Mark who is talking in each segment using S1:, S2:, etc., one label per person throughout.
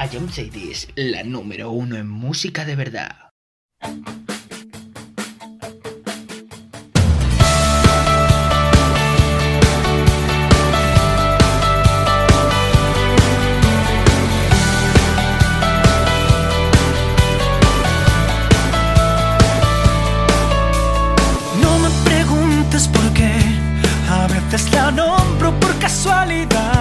S1: a Jump Sadies, la número uno en música de verdad.
S2: No me preguntes por qué, a la nombro por casualidad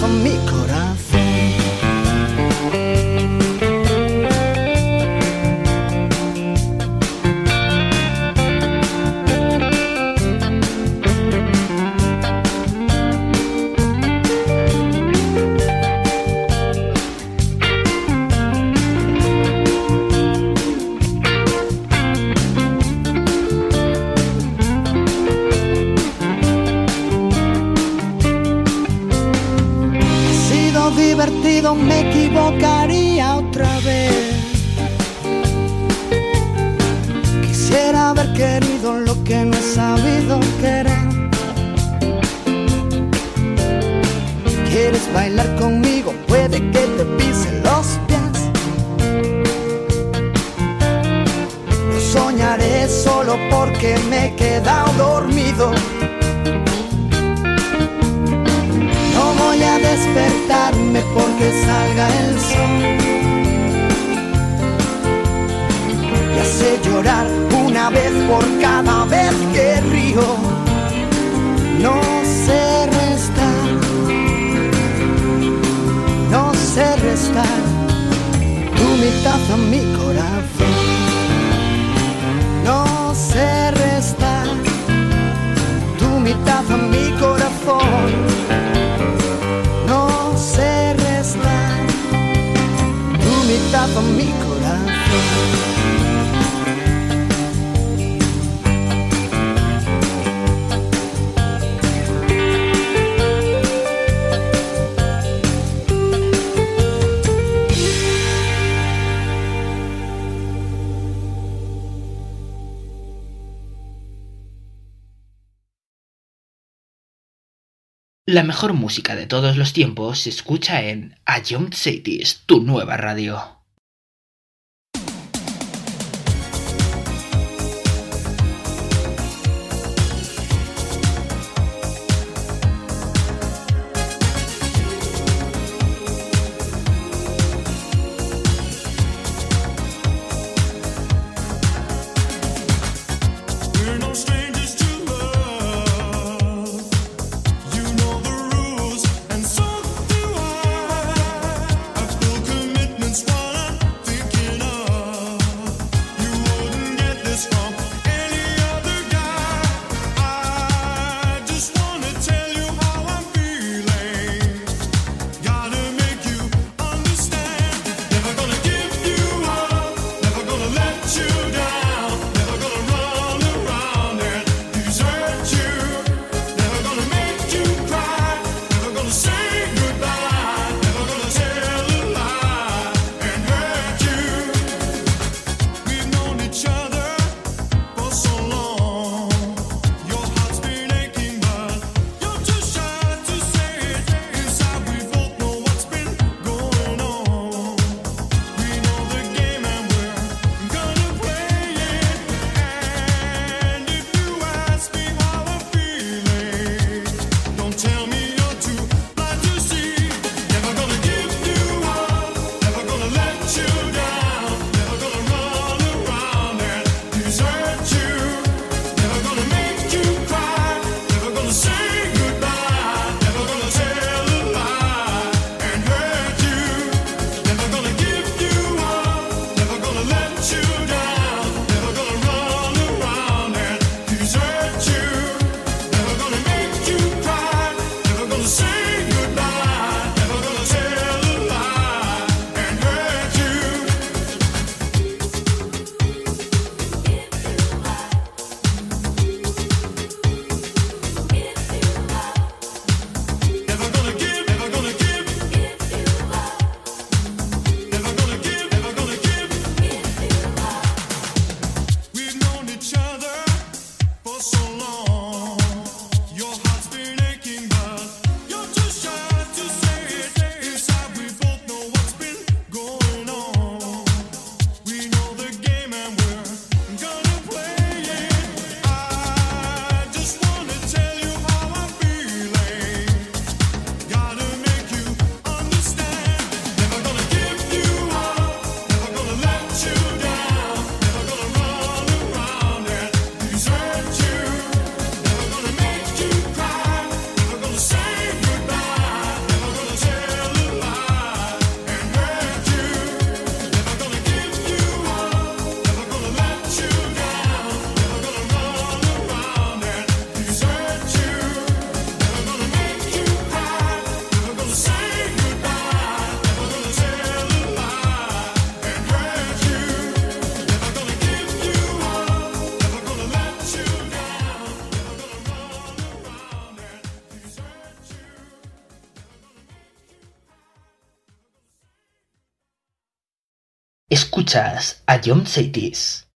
S2: for me
S1: mejor música de todos los tiempos se escucha en A Young Cities, tu nueva radio.
S3: Escuchas a John Cities.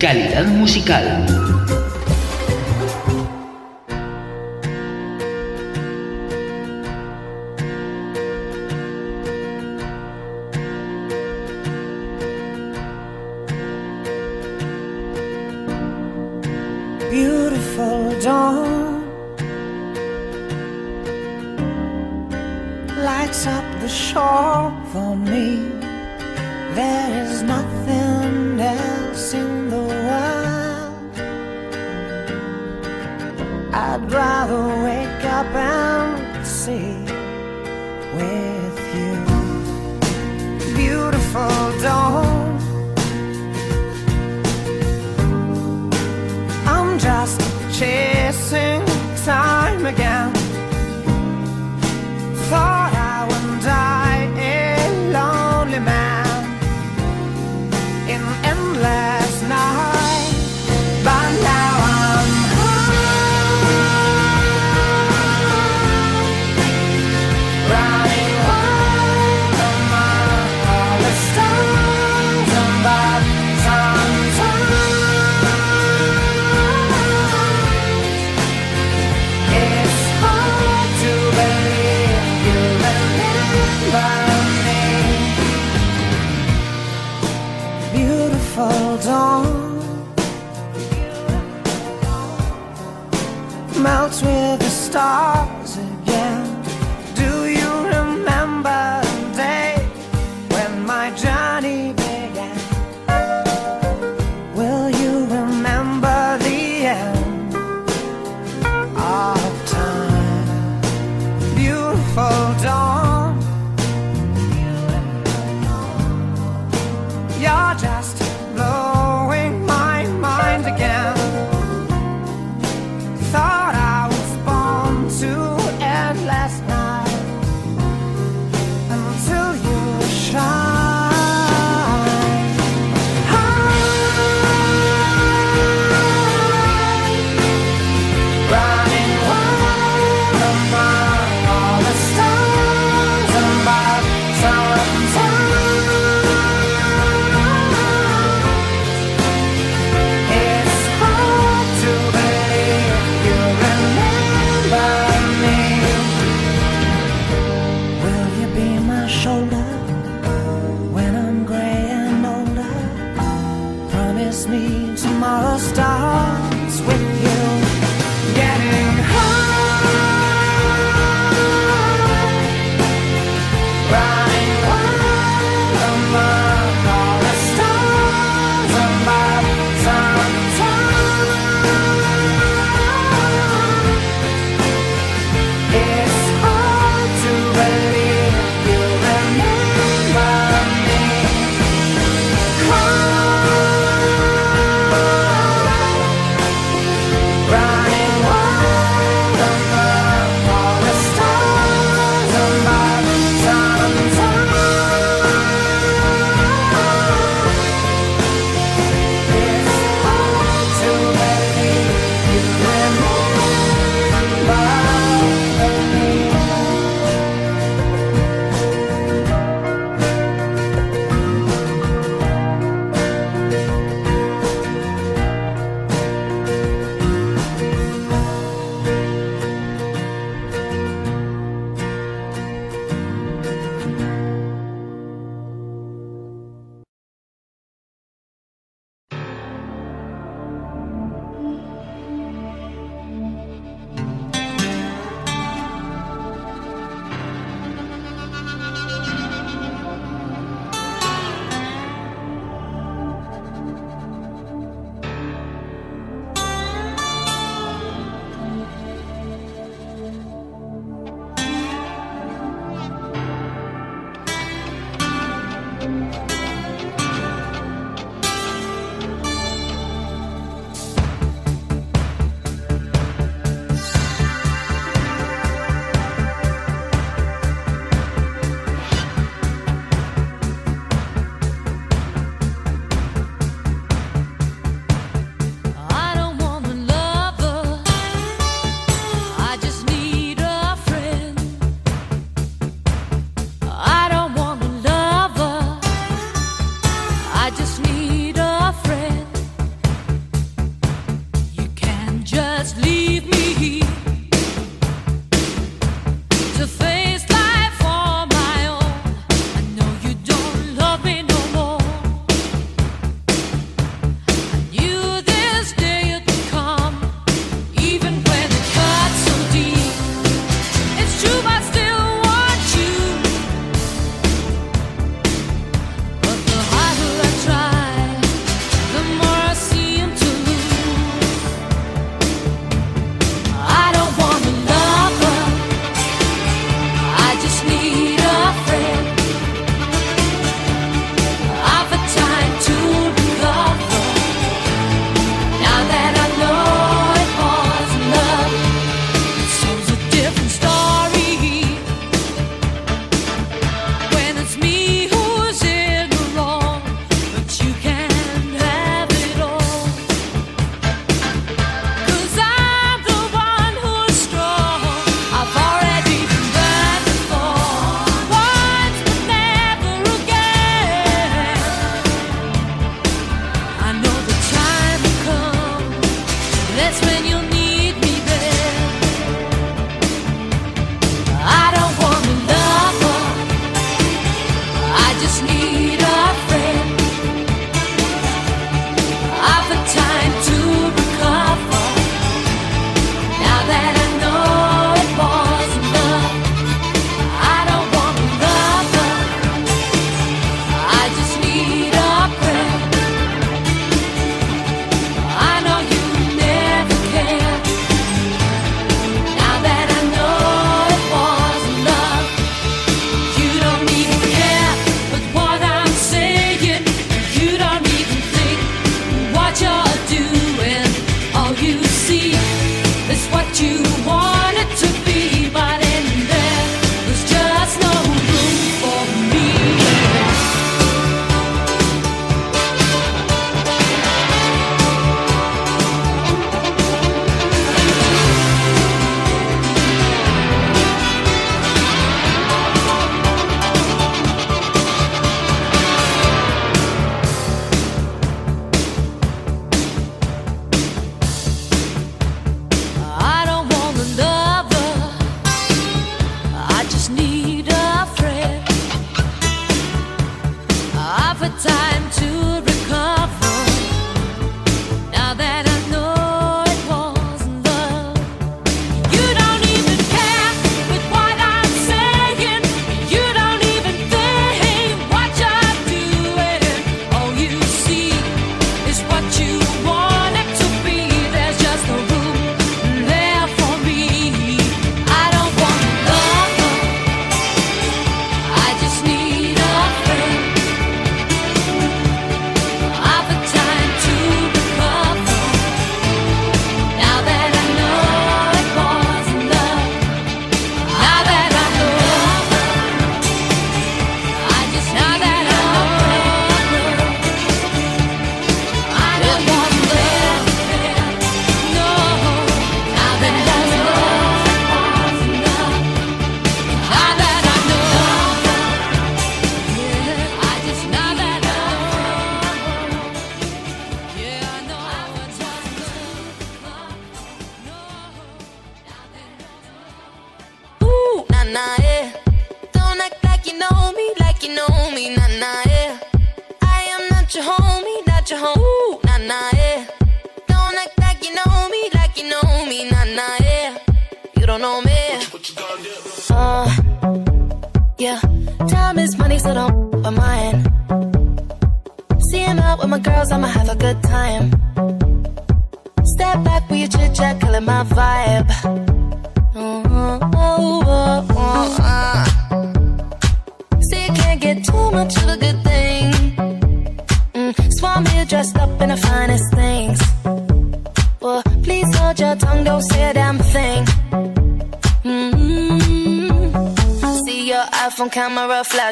S3: Calidad musical.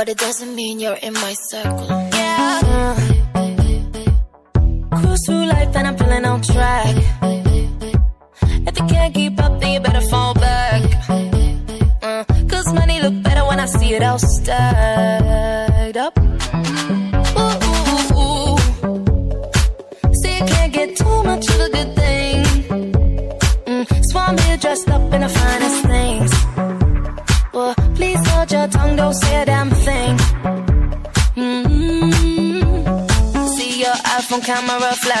S4: but it doesn't mean you're in my circle.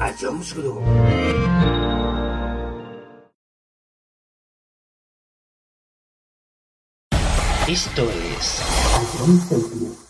S1: a Jones Group.
S5: Esto es...
S6: A Jones Group.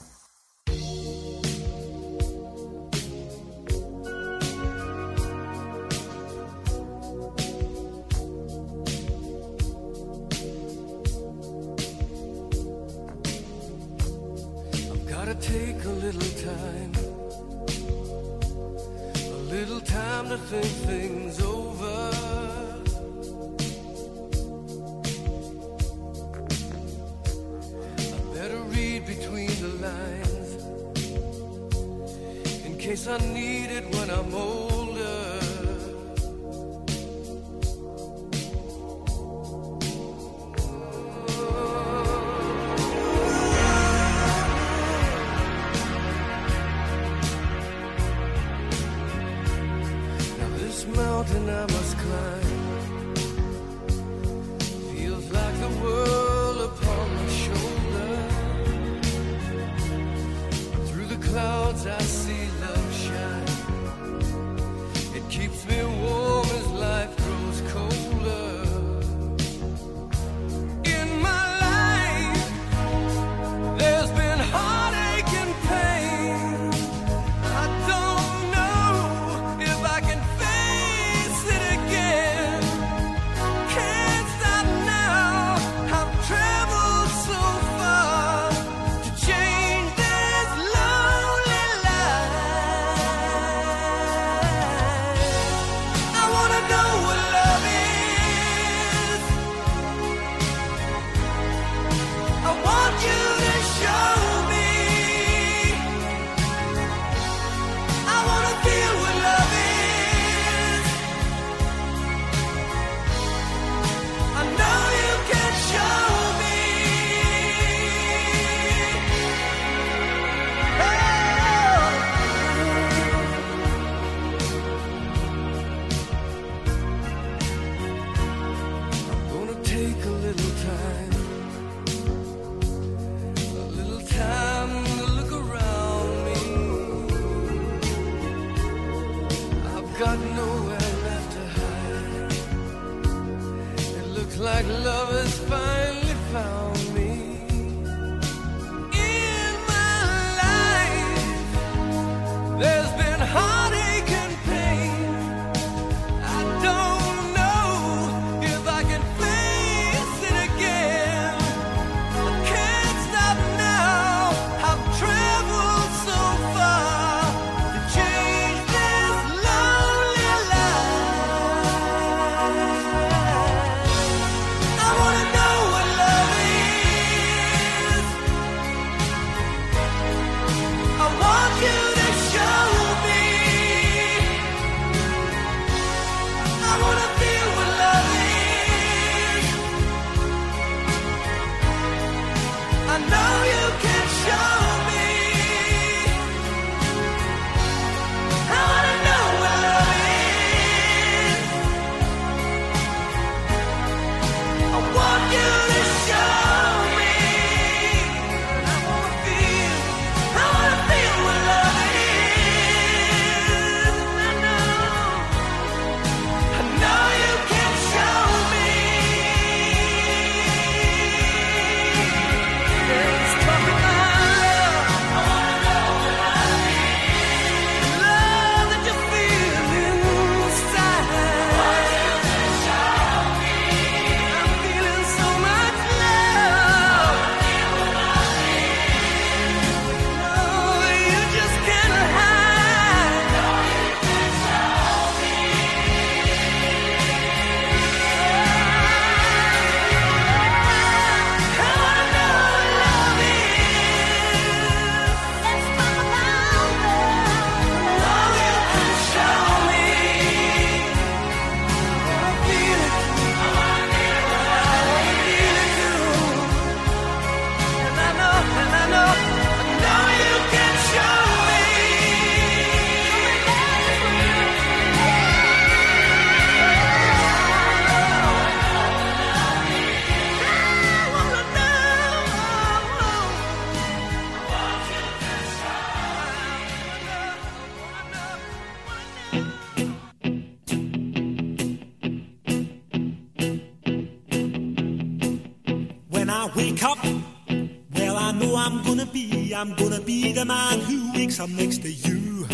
S6: I'm
S7: next to you.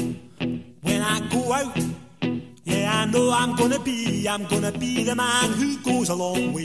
S7: When I go out, yeah, I know I'm gonna be, I'm gonna be the man who goes along with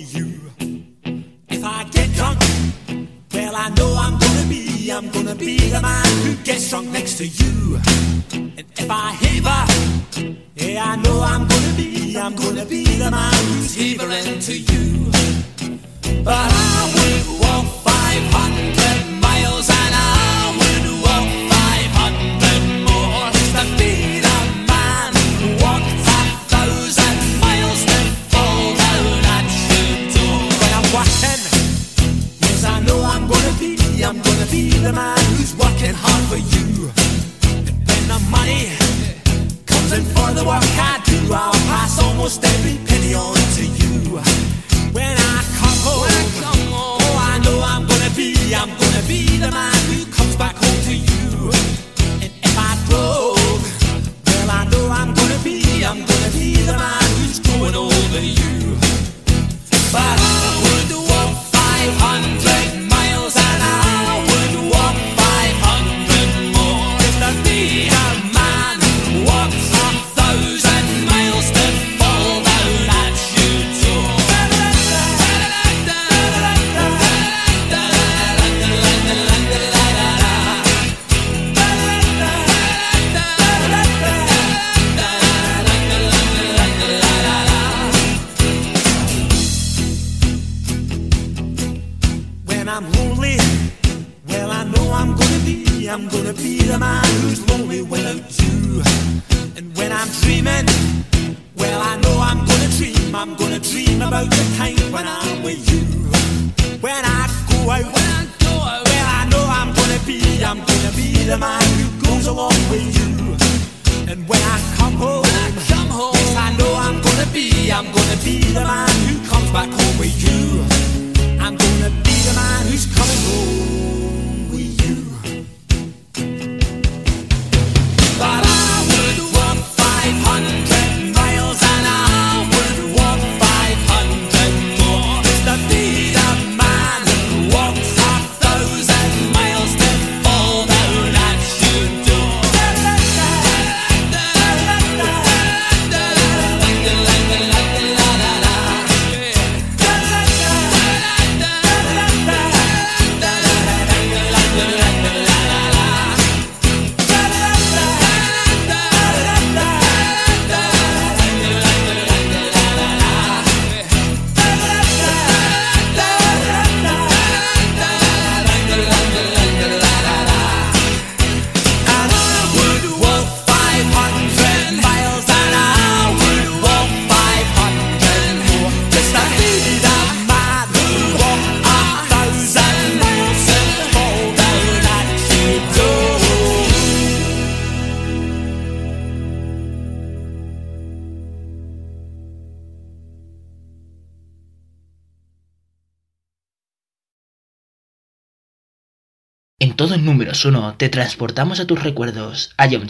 S3: número uno te transportamos a tus recuerdos, a John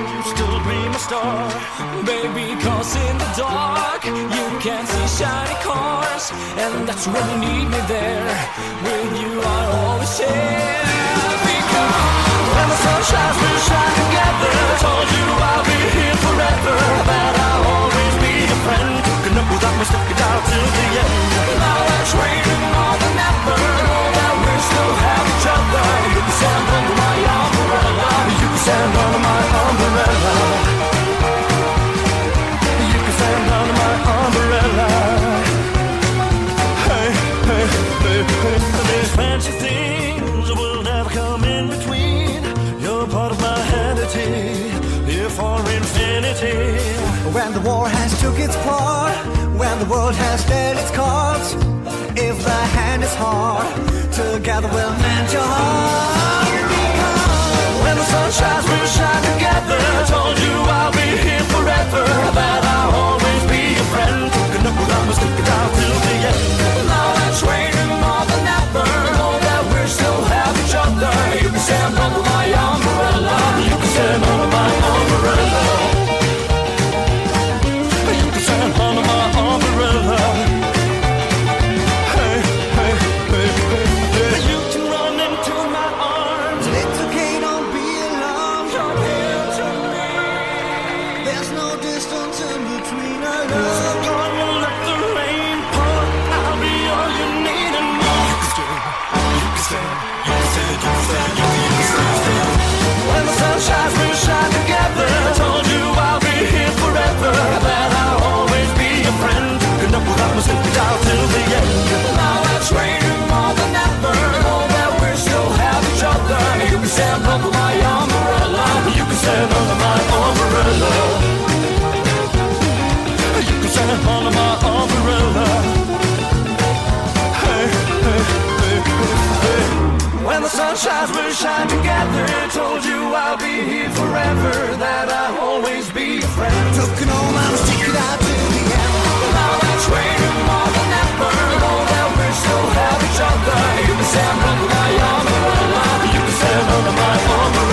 S8: you
S9: still be my star.
S7: Baby, cause in the dark you can see shiny cars, and that's when you need me there. With you, I always share. Because when the sun shines, we shine together. I told you I'll be here forever, that I'll always be your friend. Gonna know that we stick it out till the end. Now raining more than ever. Know that we still have each other. You can stand under my umbrella.
S9: You can stand under my umbrella. You can stand under my umbrella. Hey, hey, hey, hey. These fancy things will never come in between. You're part of my entity, here for infinity.
S10: When the war has took its part, when the world has dealt its cards, if the hand is hard, together we'll mend your heart.
S7: When the we'll shine together. Told you I'll be here forever. That I'll always be your friend. Till the end. Now raining more than ever. Know that we still have each other. You stand under my umbrella. You stand under my umbrella.
S9: Hey, hey, hey, hey, hey.
S7: When the sun shines, we shine together. I told you I'll be here forever, that I'll always be a friend.
S9: Took an out to the end.
S7: Now waiting more than ever. That we still have each other. You can stand under my umbrella.
S9: You can stand under my umbrella.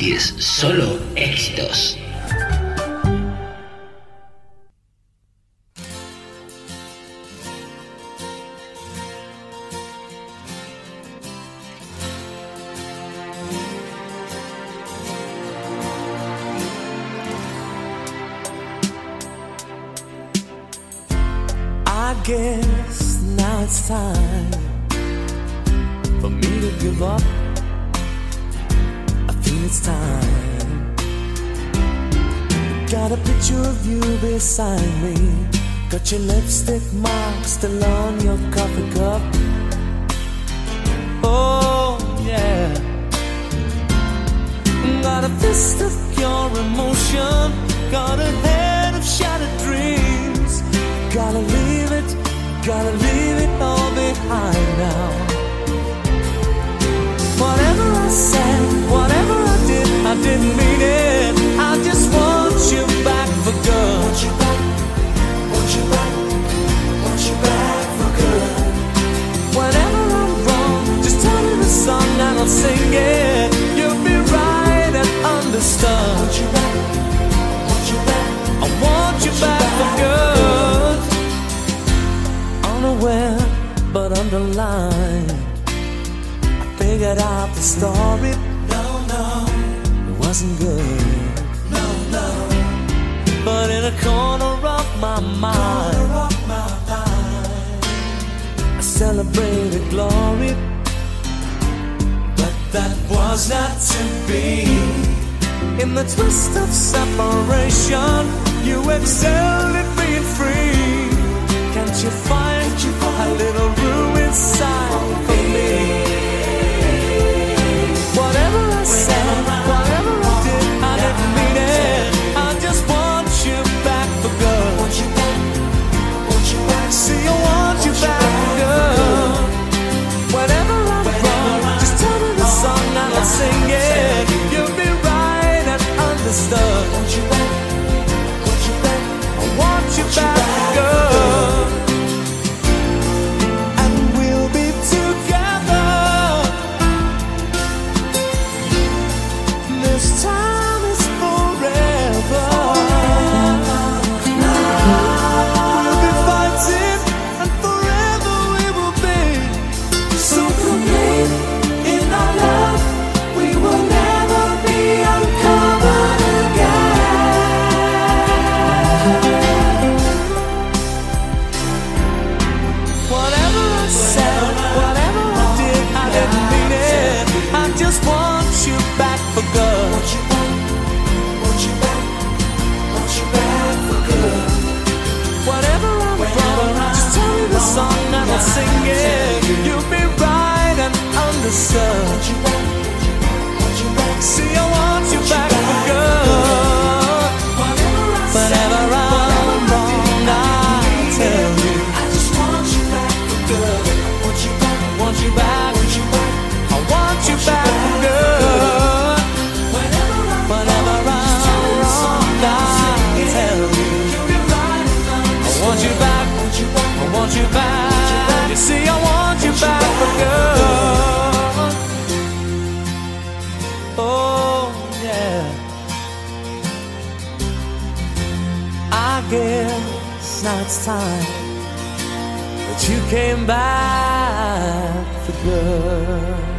S3: 10 solo
S7: your lipstick marks the line. singing. You'll be right and understood. time that you came back for good.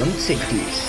S11: não safeties.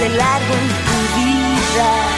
S11: de largo en tu vida.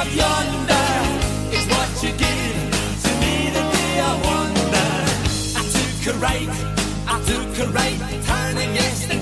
S7: up yonder is what you give to me the day I wonder. I took a right, I took a right, turning yesterday.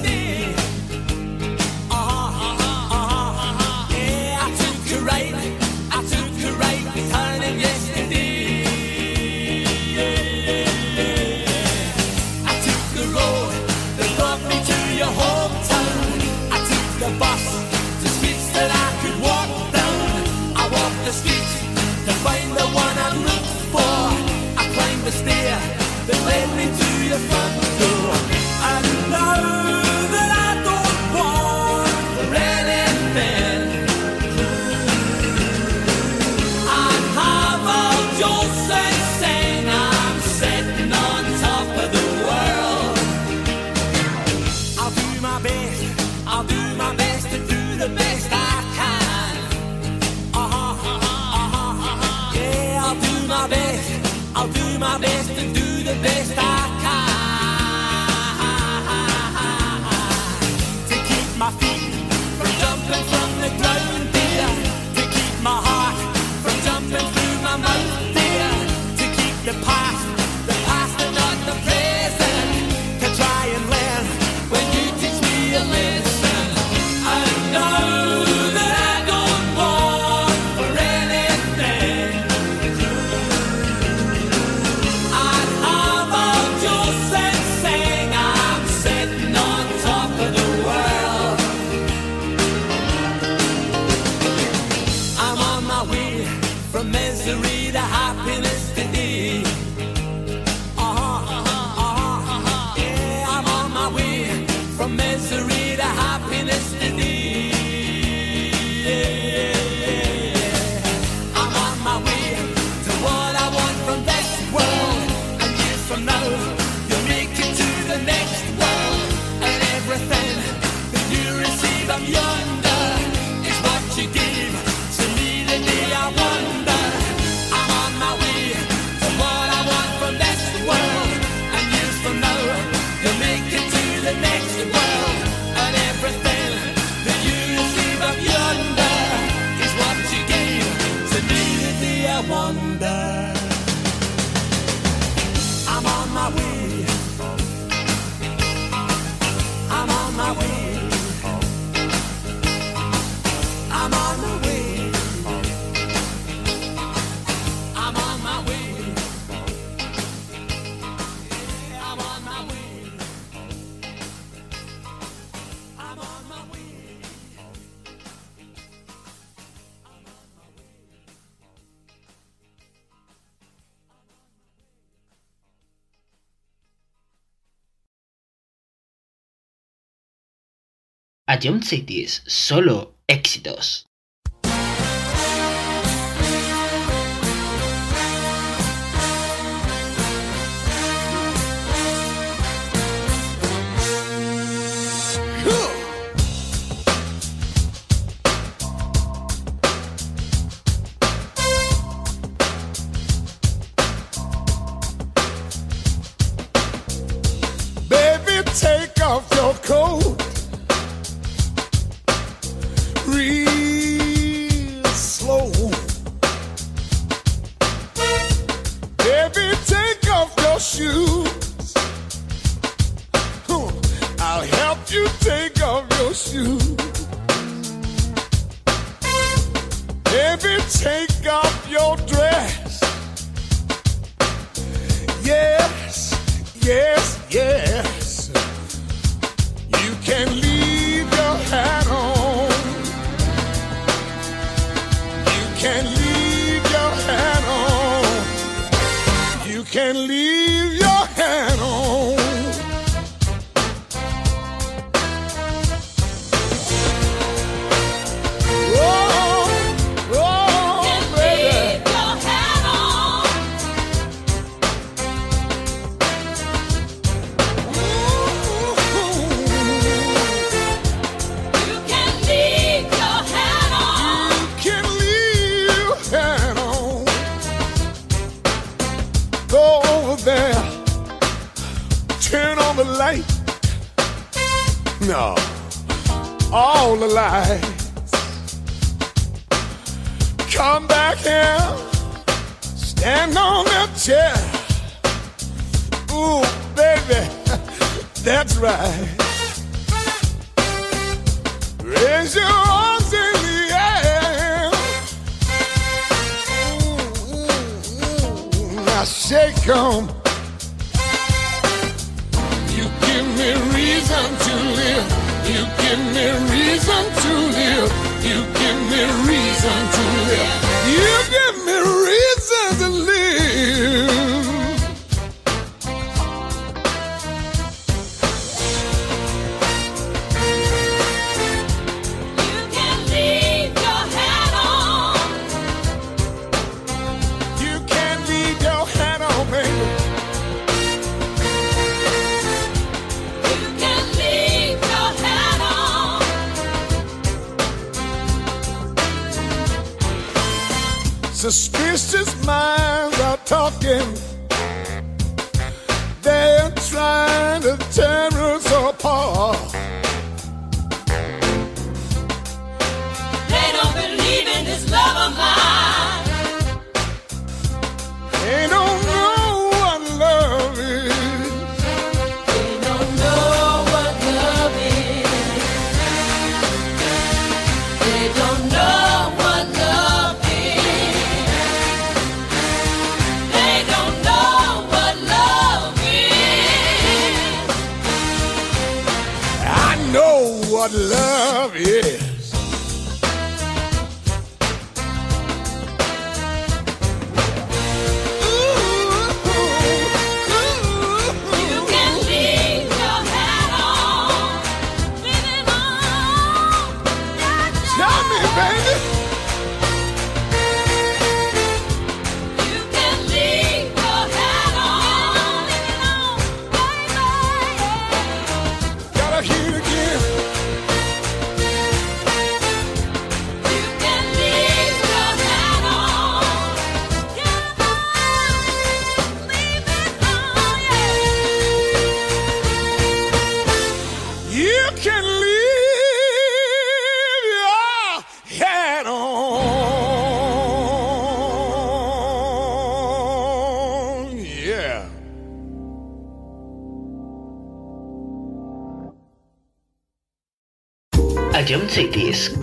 S12: Jump Cities, solo éxitos.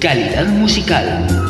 S13: Calidad musical.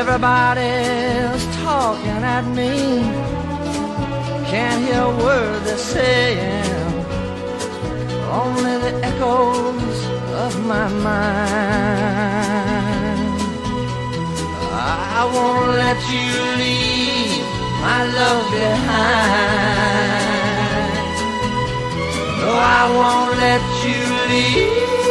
S14: Everybody's
S15: talking at me. Can't
S16: hear a word they're saying. Only the echoes of my mind. I won't let you leave my love behind. No, I won't let you leave.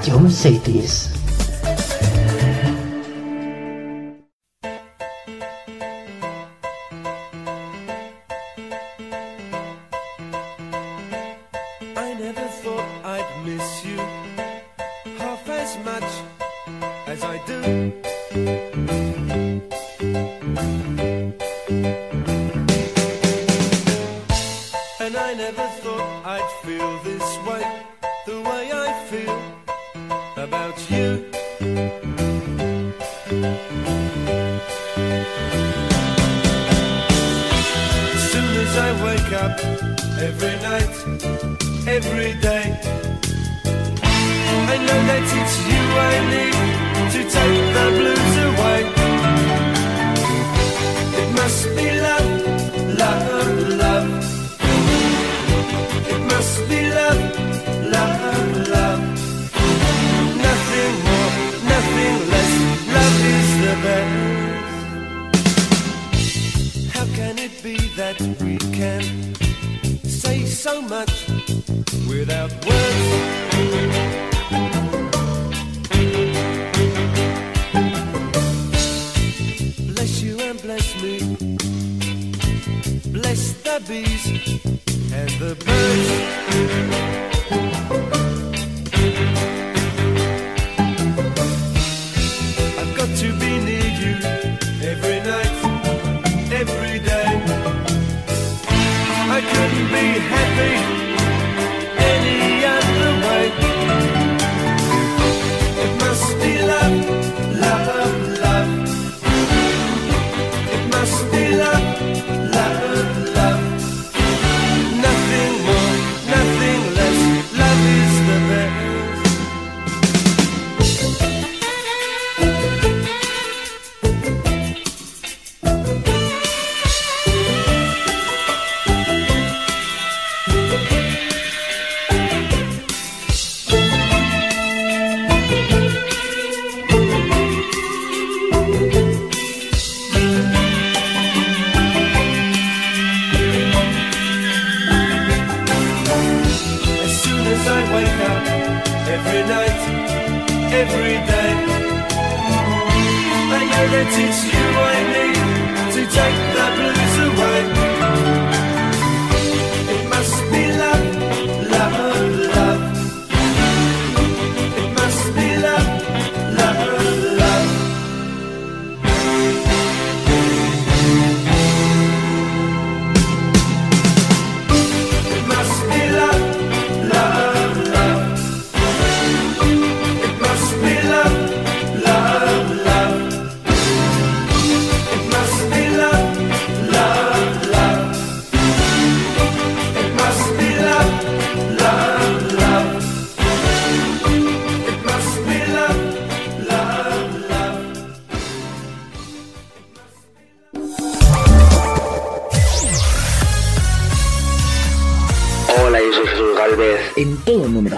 S9: verdade, eu não aceito.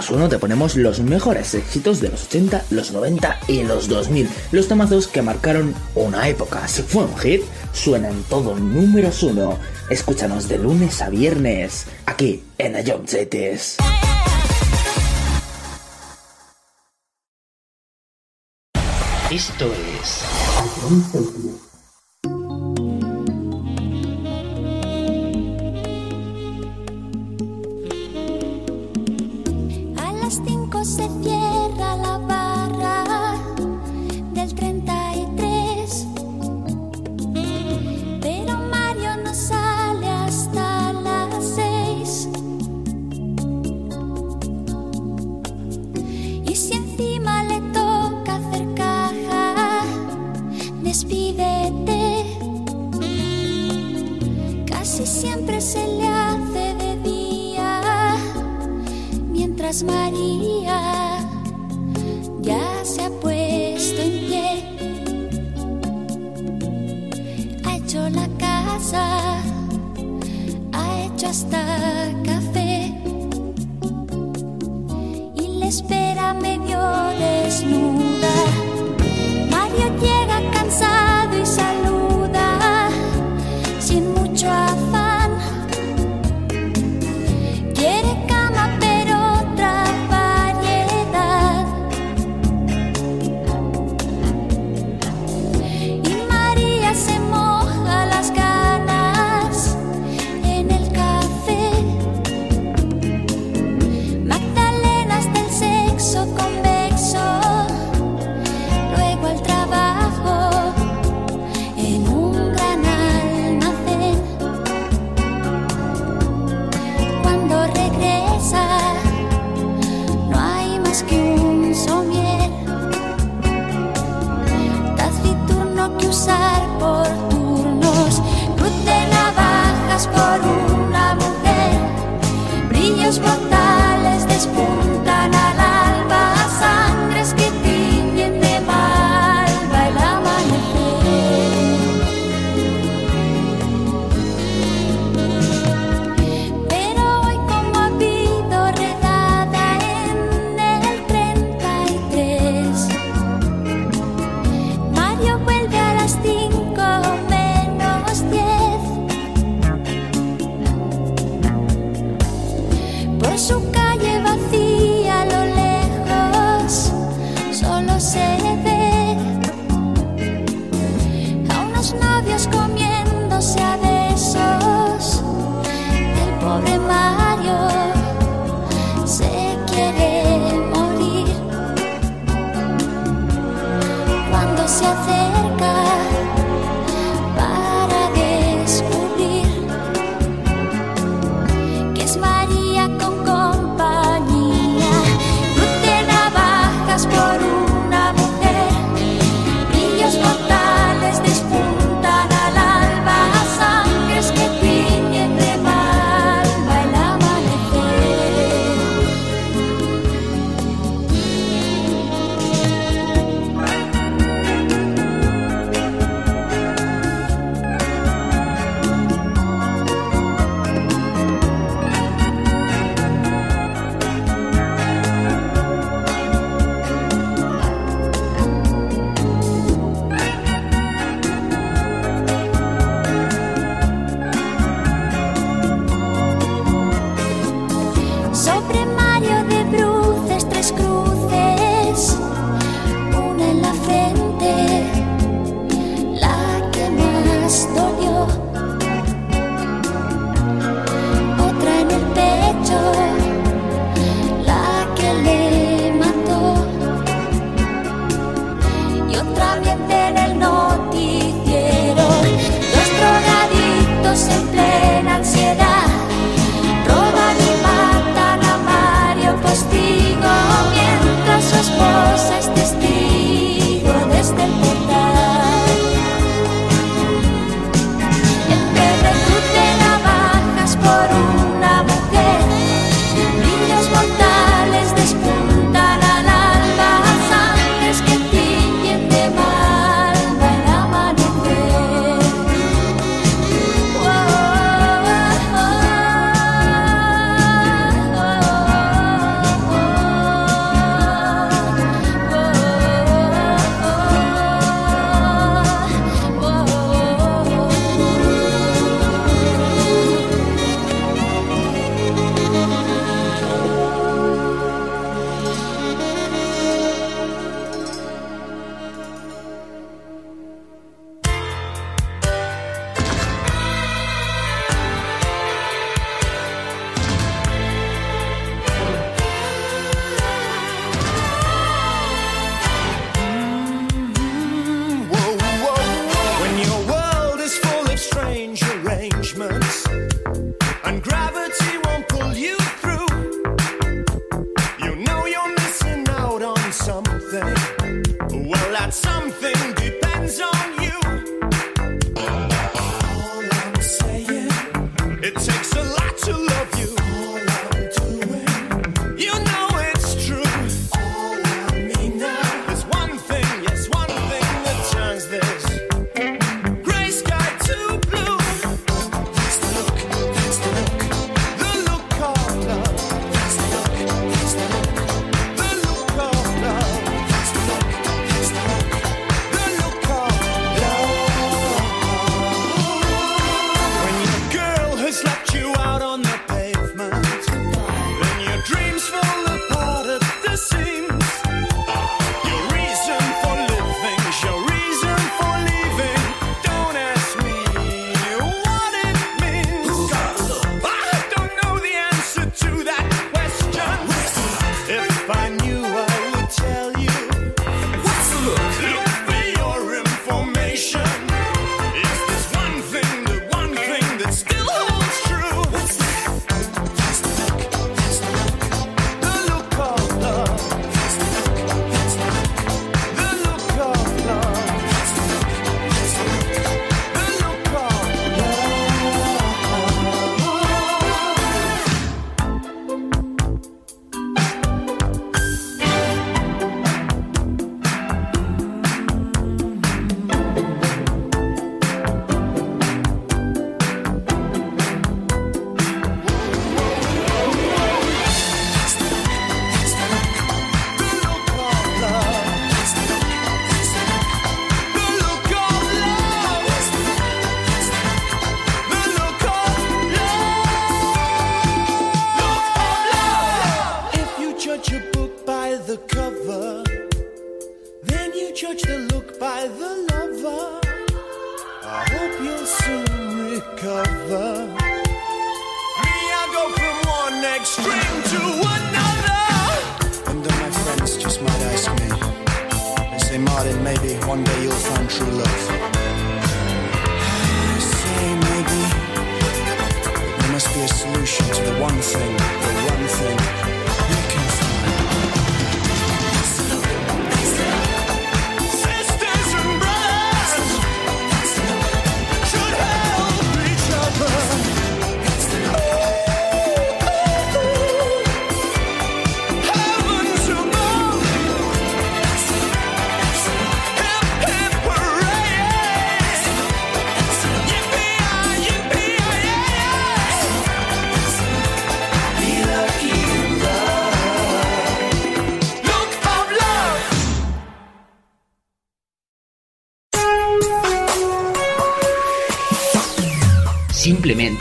S9: tras uno te ponemos los mejores éxitos de los 80, los 90 y los 2000. Los tomazos que marcaron una época. Si fue un hit, suena en todo números uno. Escúchanos de lunes a viernes, aquí en Ayomchetes.
S17: Esto es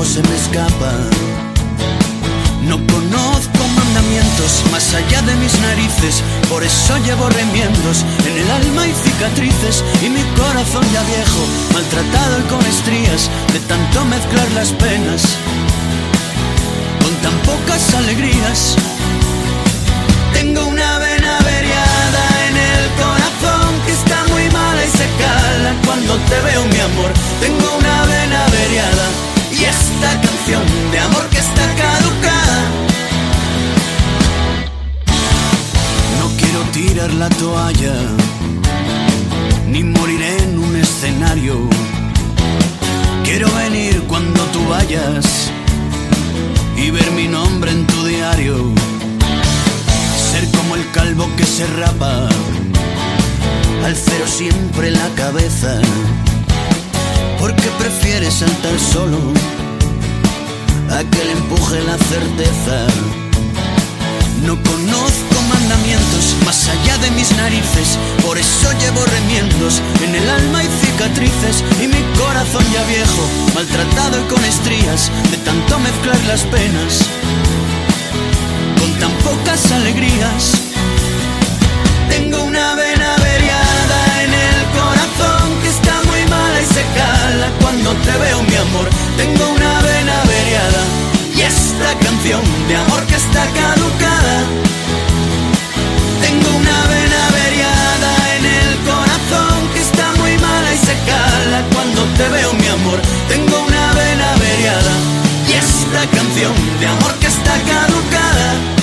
S18: Se me escapa. No conozco mandamientos más allá de mis narices, por eso llevo remiendos en el alma y cicatrices y mi corazón ya viejo, maltratado y con estrías de tanto mezclar las penas con tan pocas alegrías. Tengo una vena averiada en el corazón que está muy mala y se cala cuando te veo mi amor. Tengo esta canción de amor que está caducada. No quiero tirar la toalla, ni morir en un escenario. Quiero venir cuando tú vayas y ver mi nombre en tu diario. Ser como el calvo que se rapa, al cero siempre la cabeza. Porque prefiere saltar solo a que le empuje la certeza. No conozco mandamientos más allá de mis narices, por eso llevo remiendos en el alma y cicatrices y mi corazón ya viejo, maltratado y con estrías de tanto mezclar las penas con tan pocas alegrías. Tengo una vena averiada en el corazón y se cala cuando te veo mi amor. Tengo una vena averiada y esta canción de amor que está caducada. Tengo una vena averiada en el corazón que está muy mala y se cala cuando te veo mi amor. Tengo una vena averiada y esta canción de amor que está caducada.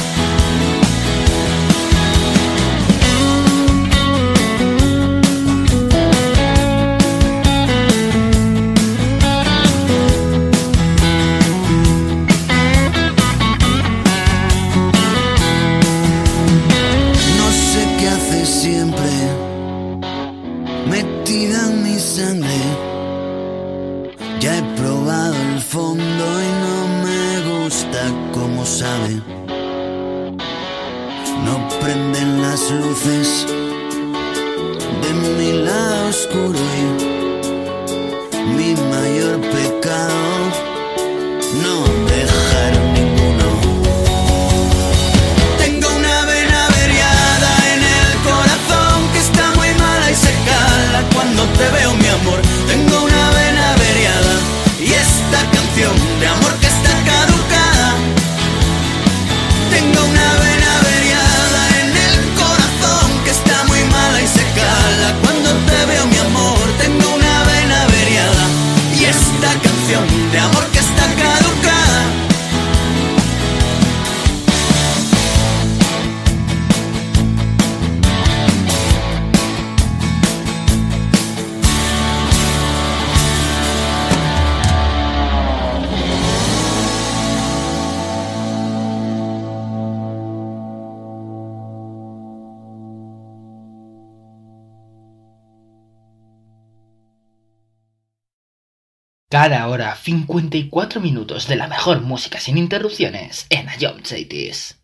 S1: Cada hora 54 minutos de la mejor música sin interrupciones en Ion Cities.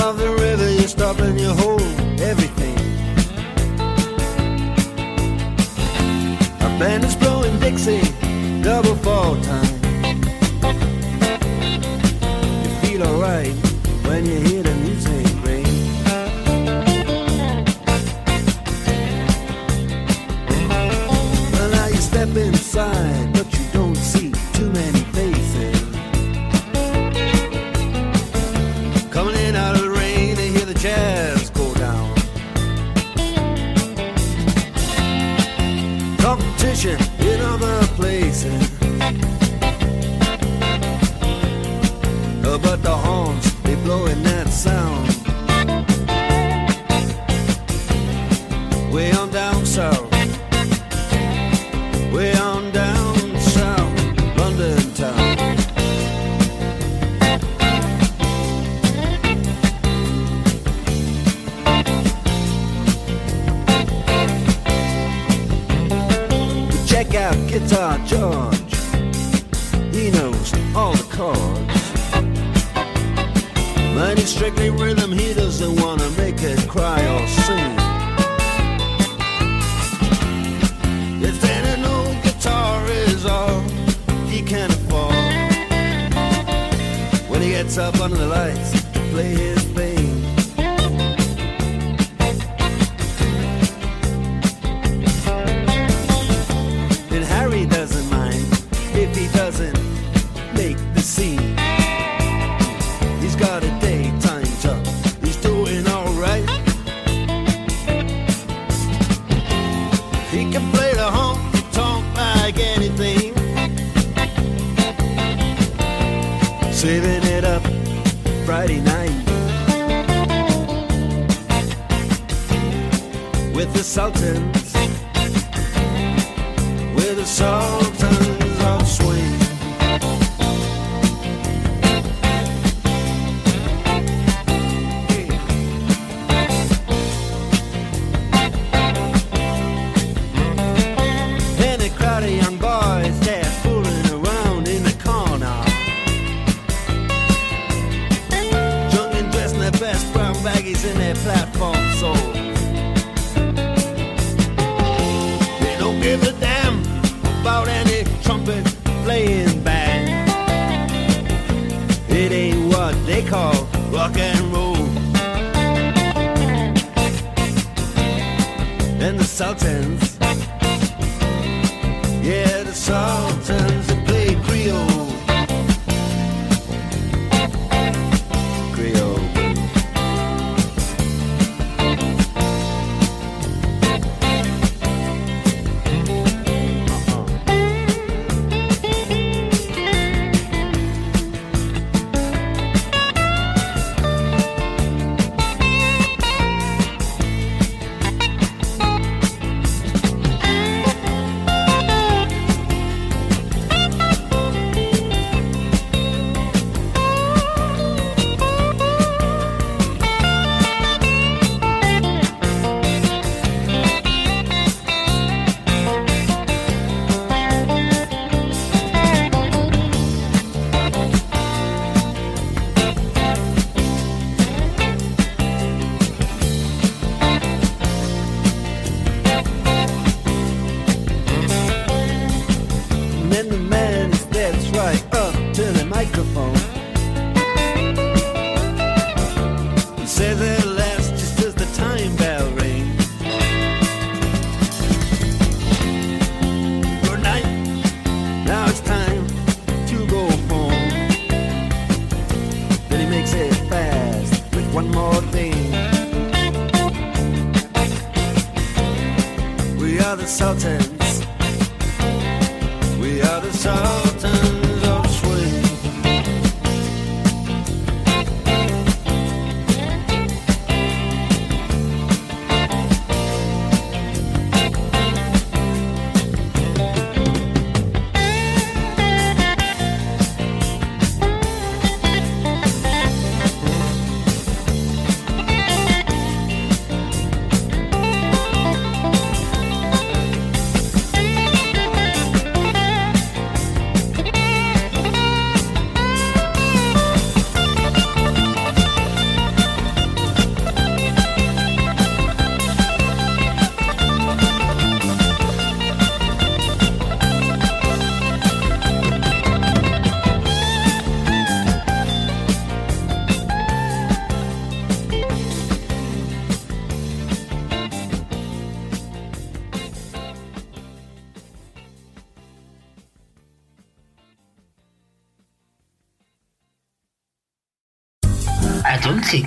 S7: of the river. band is blowing Dixie, double fall time. You feel alright when you hear the music ring. Well, now you step inside, but you don't see too many.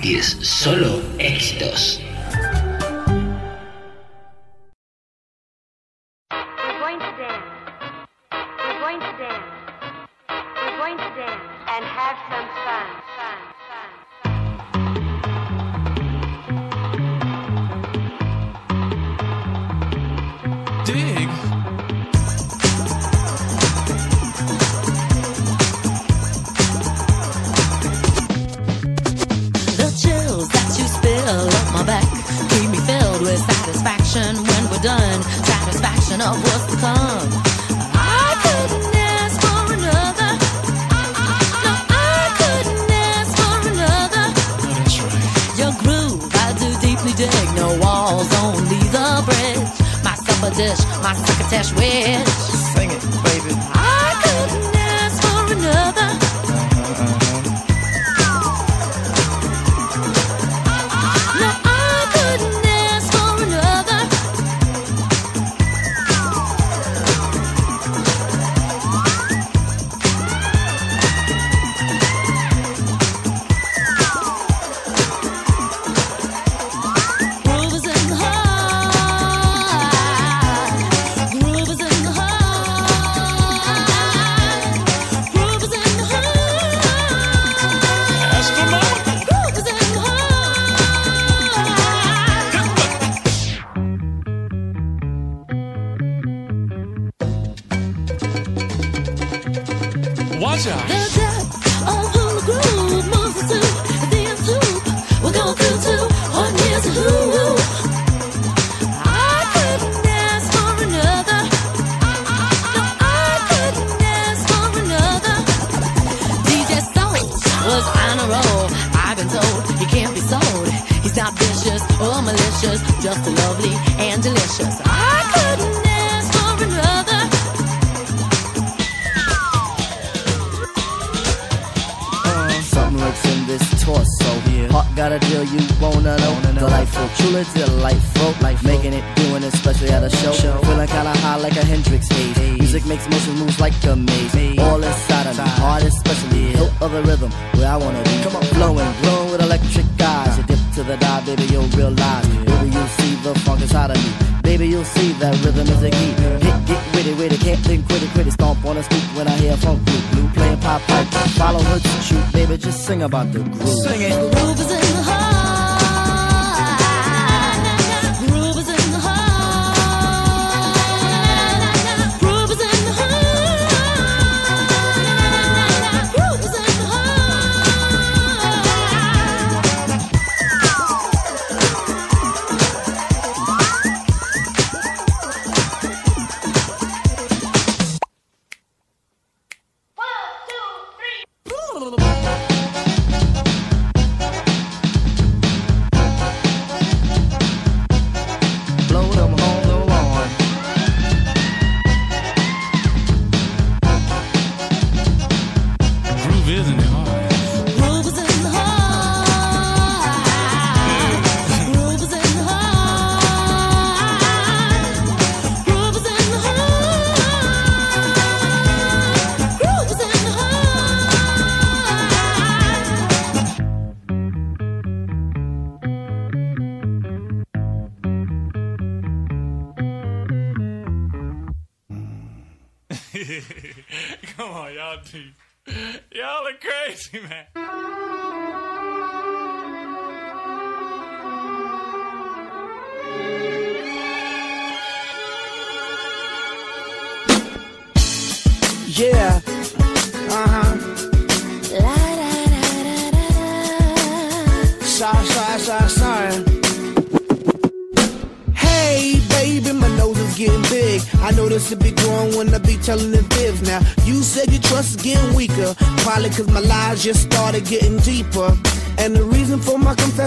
S17: 10. Solo éxitos.
S19: Oh, or malicious, just lovely and delicious. I couldn't ask for another.
S20: Uh, something lurks in this torso. Heart got a deal you wanna know. Delightful, truly delightful. Life making it, doing it, especially at a show. Feeling kinda high like a Hendrix haze. Music makes motion moves like a maze. All inside of me, heart especially. Hilt of the rhythm, where I wanna be. Come on, flowing, glowing with electric eyes. To the dive, baby, you'll realize. Baby, you'll see the funk inside of me. Baby, you'll see that rhythm is a key. Get, get witty, witty, can't think, quit it, quit it. Stomp on a stoop when I hear funk group. blue playing pop pipe. Follow her to shoot, baby, just sing about the groove. Sing it.
S19: Groove is in the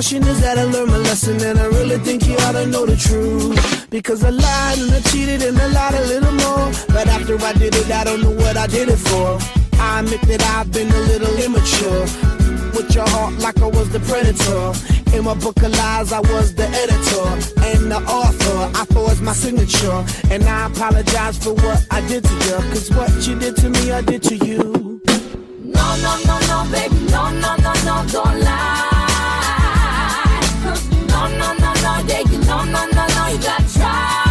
S9: confession is that I learned my lesson and I really think you ought to know the truth. Because I lied and I cheated and I lied a little more. But after I did it, I don't know what I did it for. I admit that I've been a little immature. With your heart like I was the predator. In my book of lies, I was the editor and the author. I forged my signature. And I apologize for what I did to you. Cause what you did to me, I did to you.
S19: No, no, no, no, baby, no, no, no, no, don't lie
S10: no,
S4: no, no, no, yeah, you know, no, no, no, you gotta try.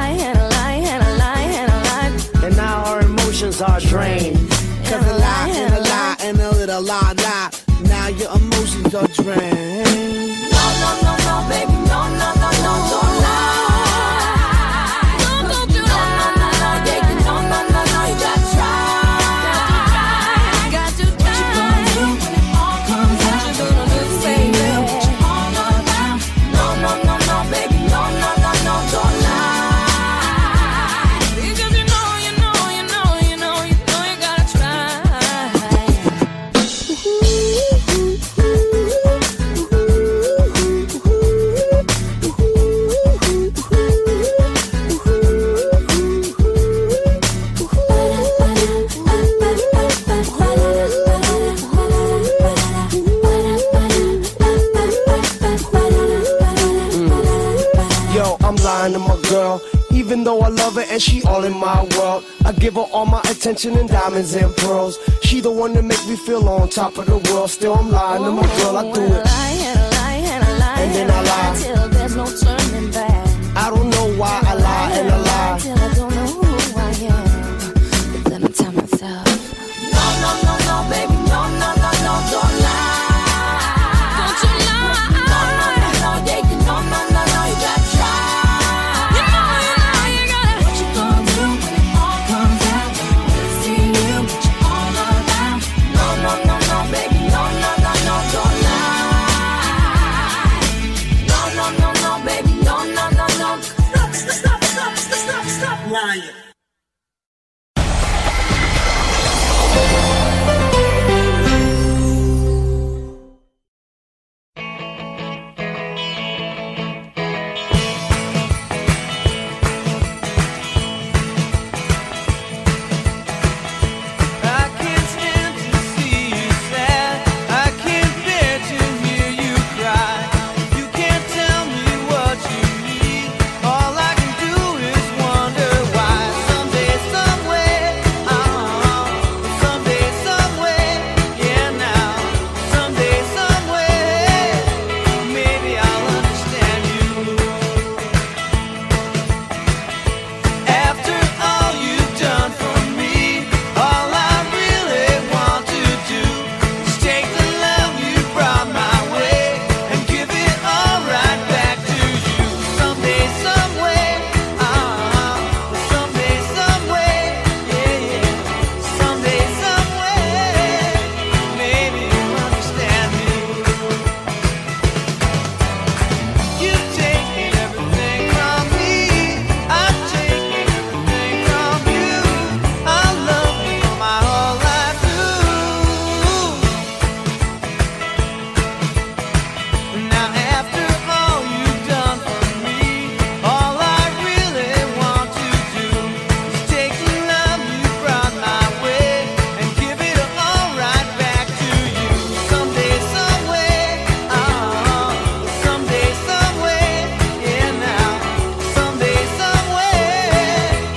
S10: Emotions are drained.
S4: Cause a lie and a lie and a little lie lie. Now your emotions are drained.
S17: No, no, no, no, baby, no, no, no, no, don't
S4: though I love her and she all in my world, I give her all my attention and diamonds and pearls. She the one that make me feel on top of the world. Still, I'm lying to my girl. I do it.
S17: And
S4: then I lie.
S17: till there's no turning back.
S4: I don't know why I lie and I lie.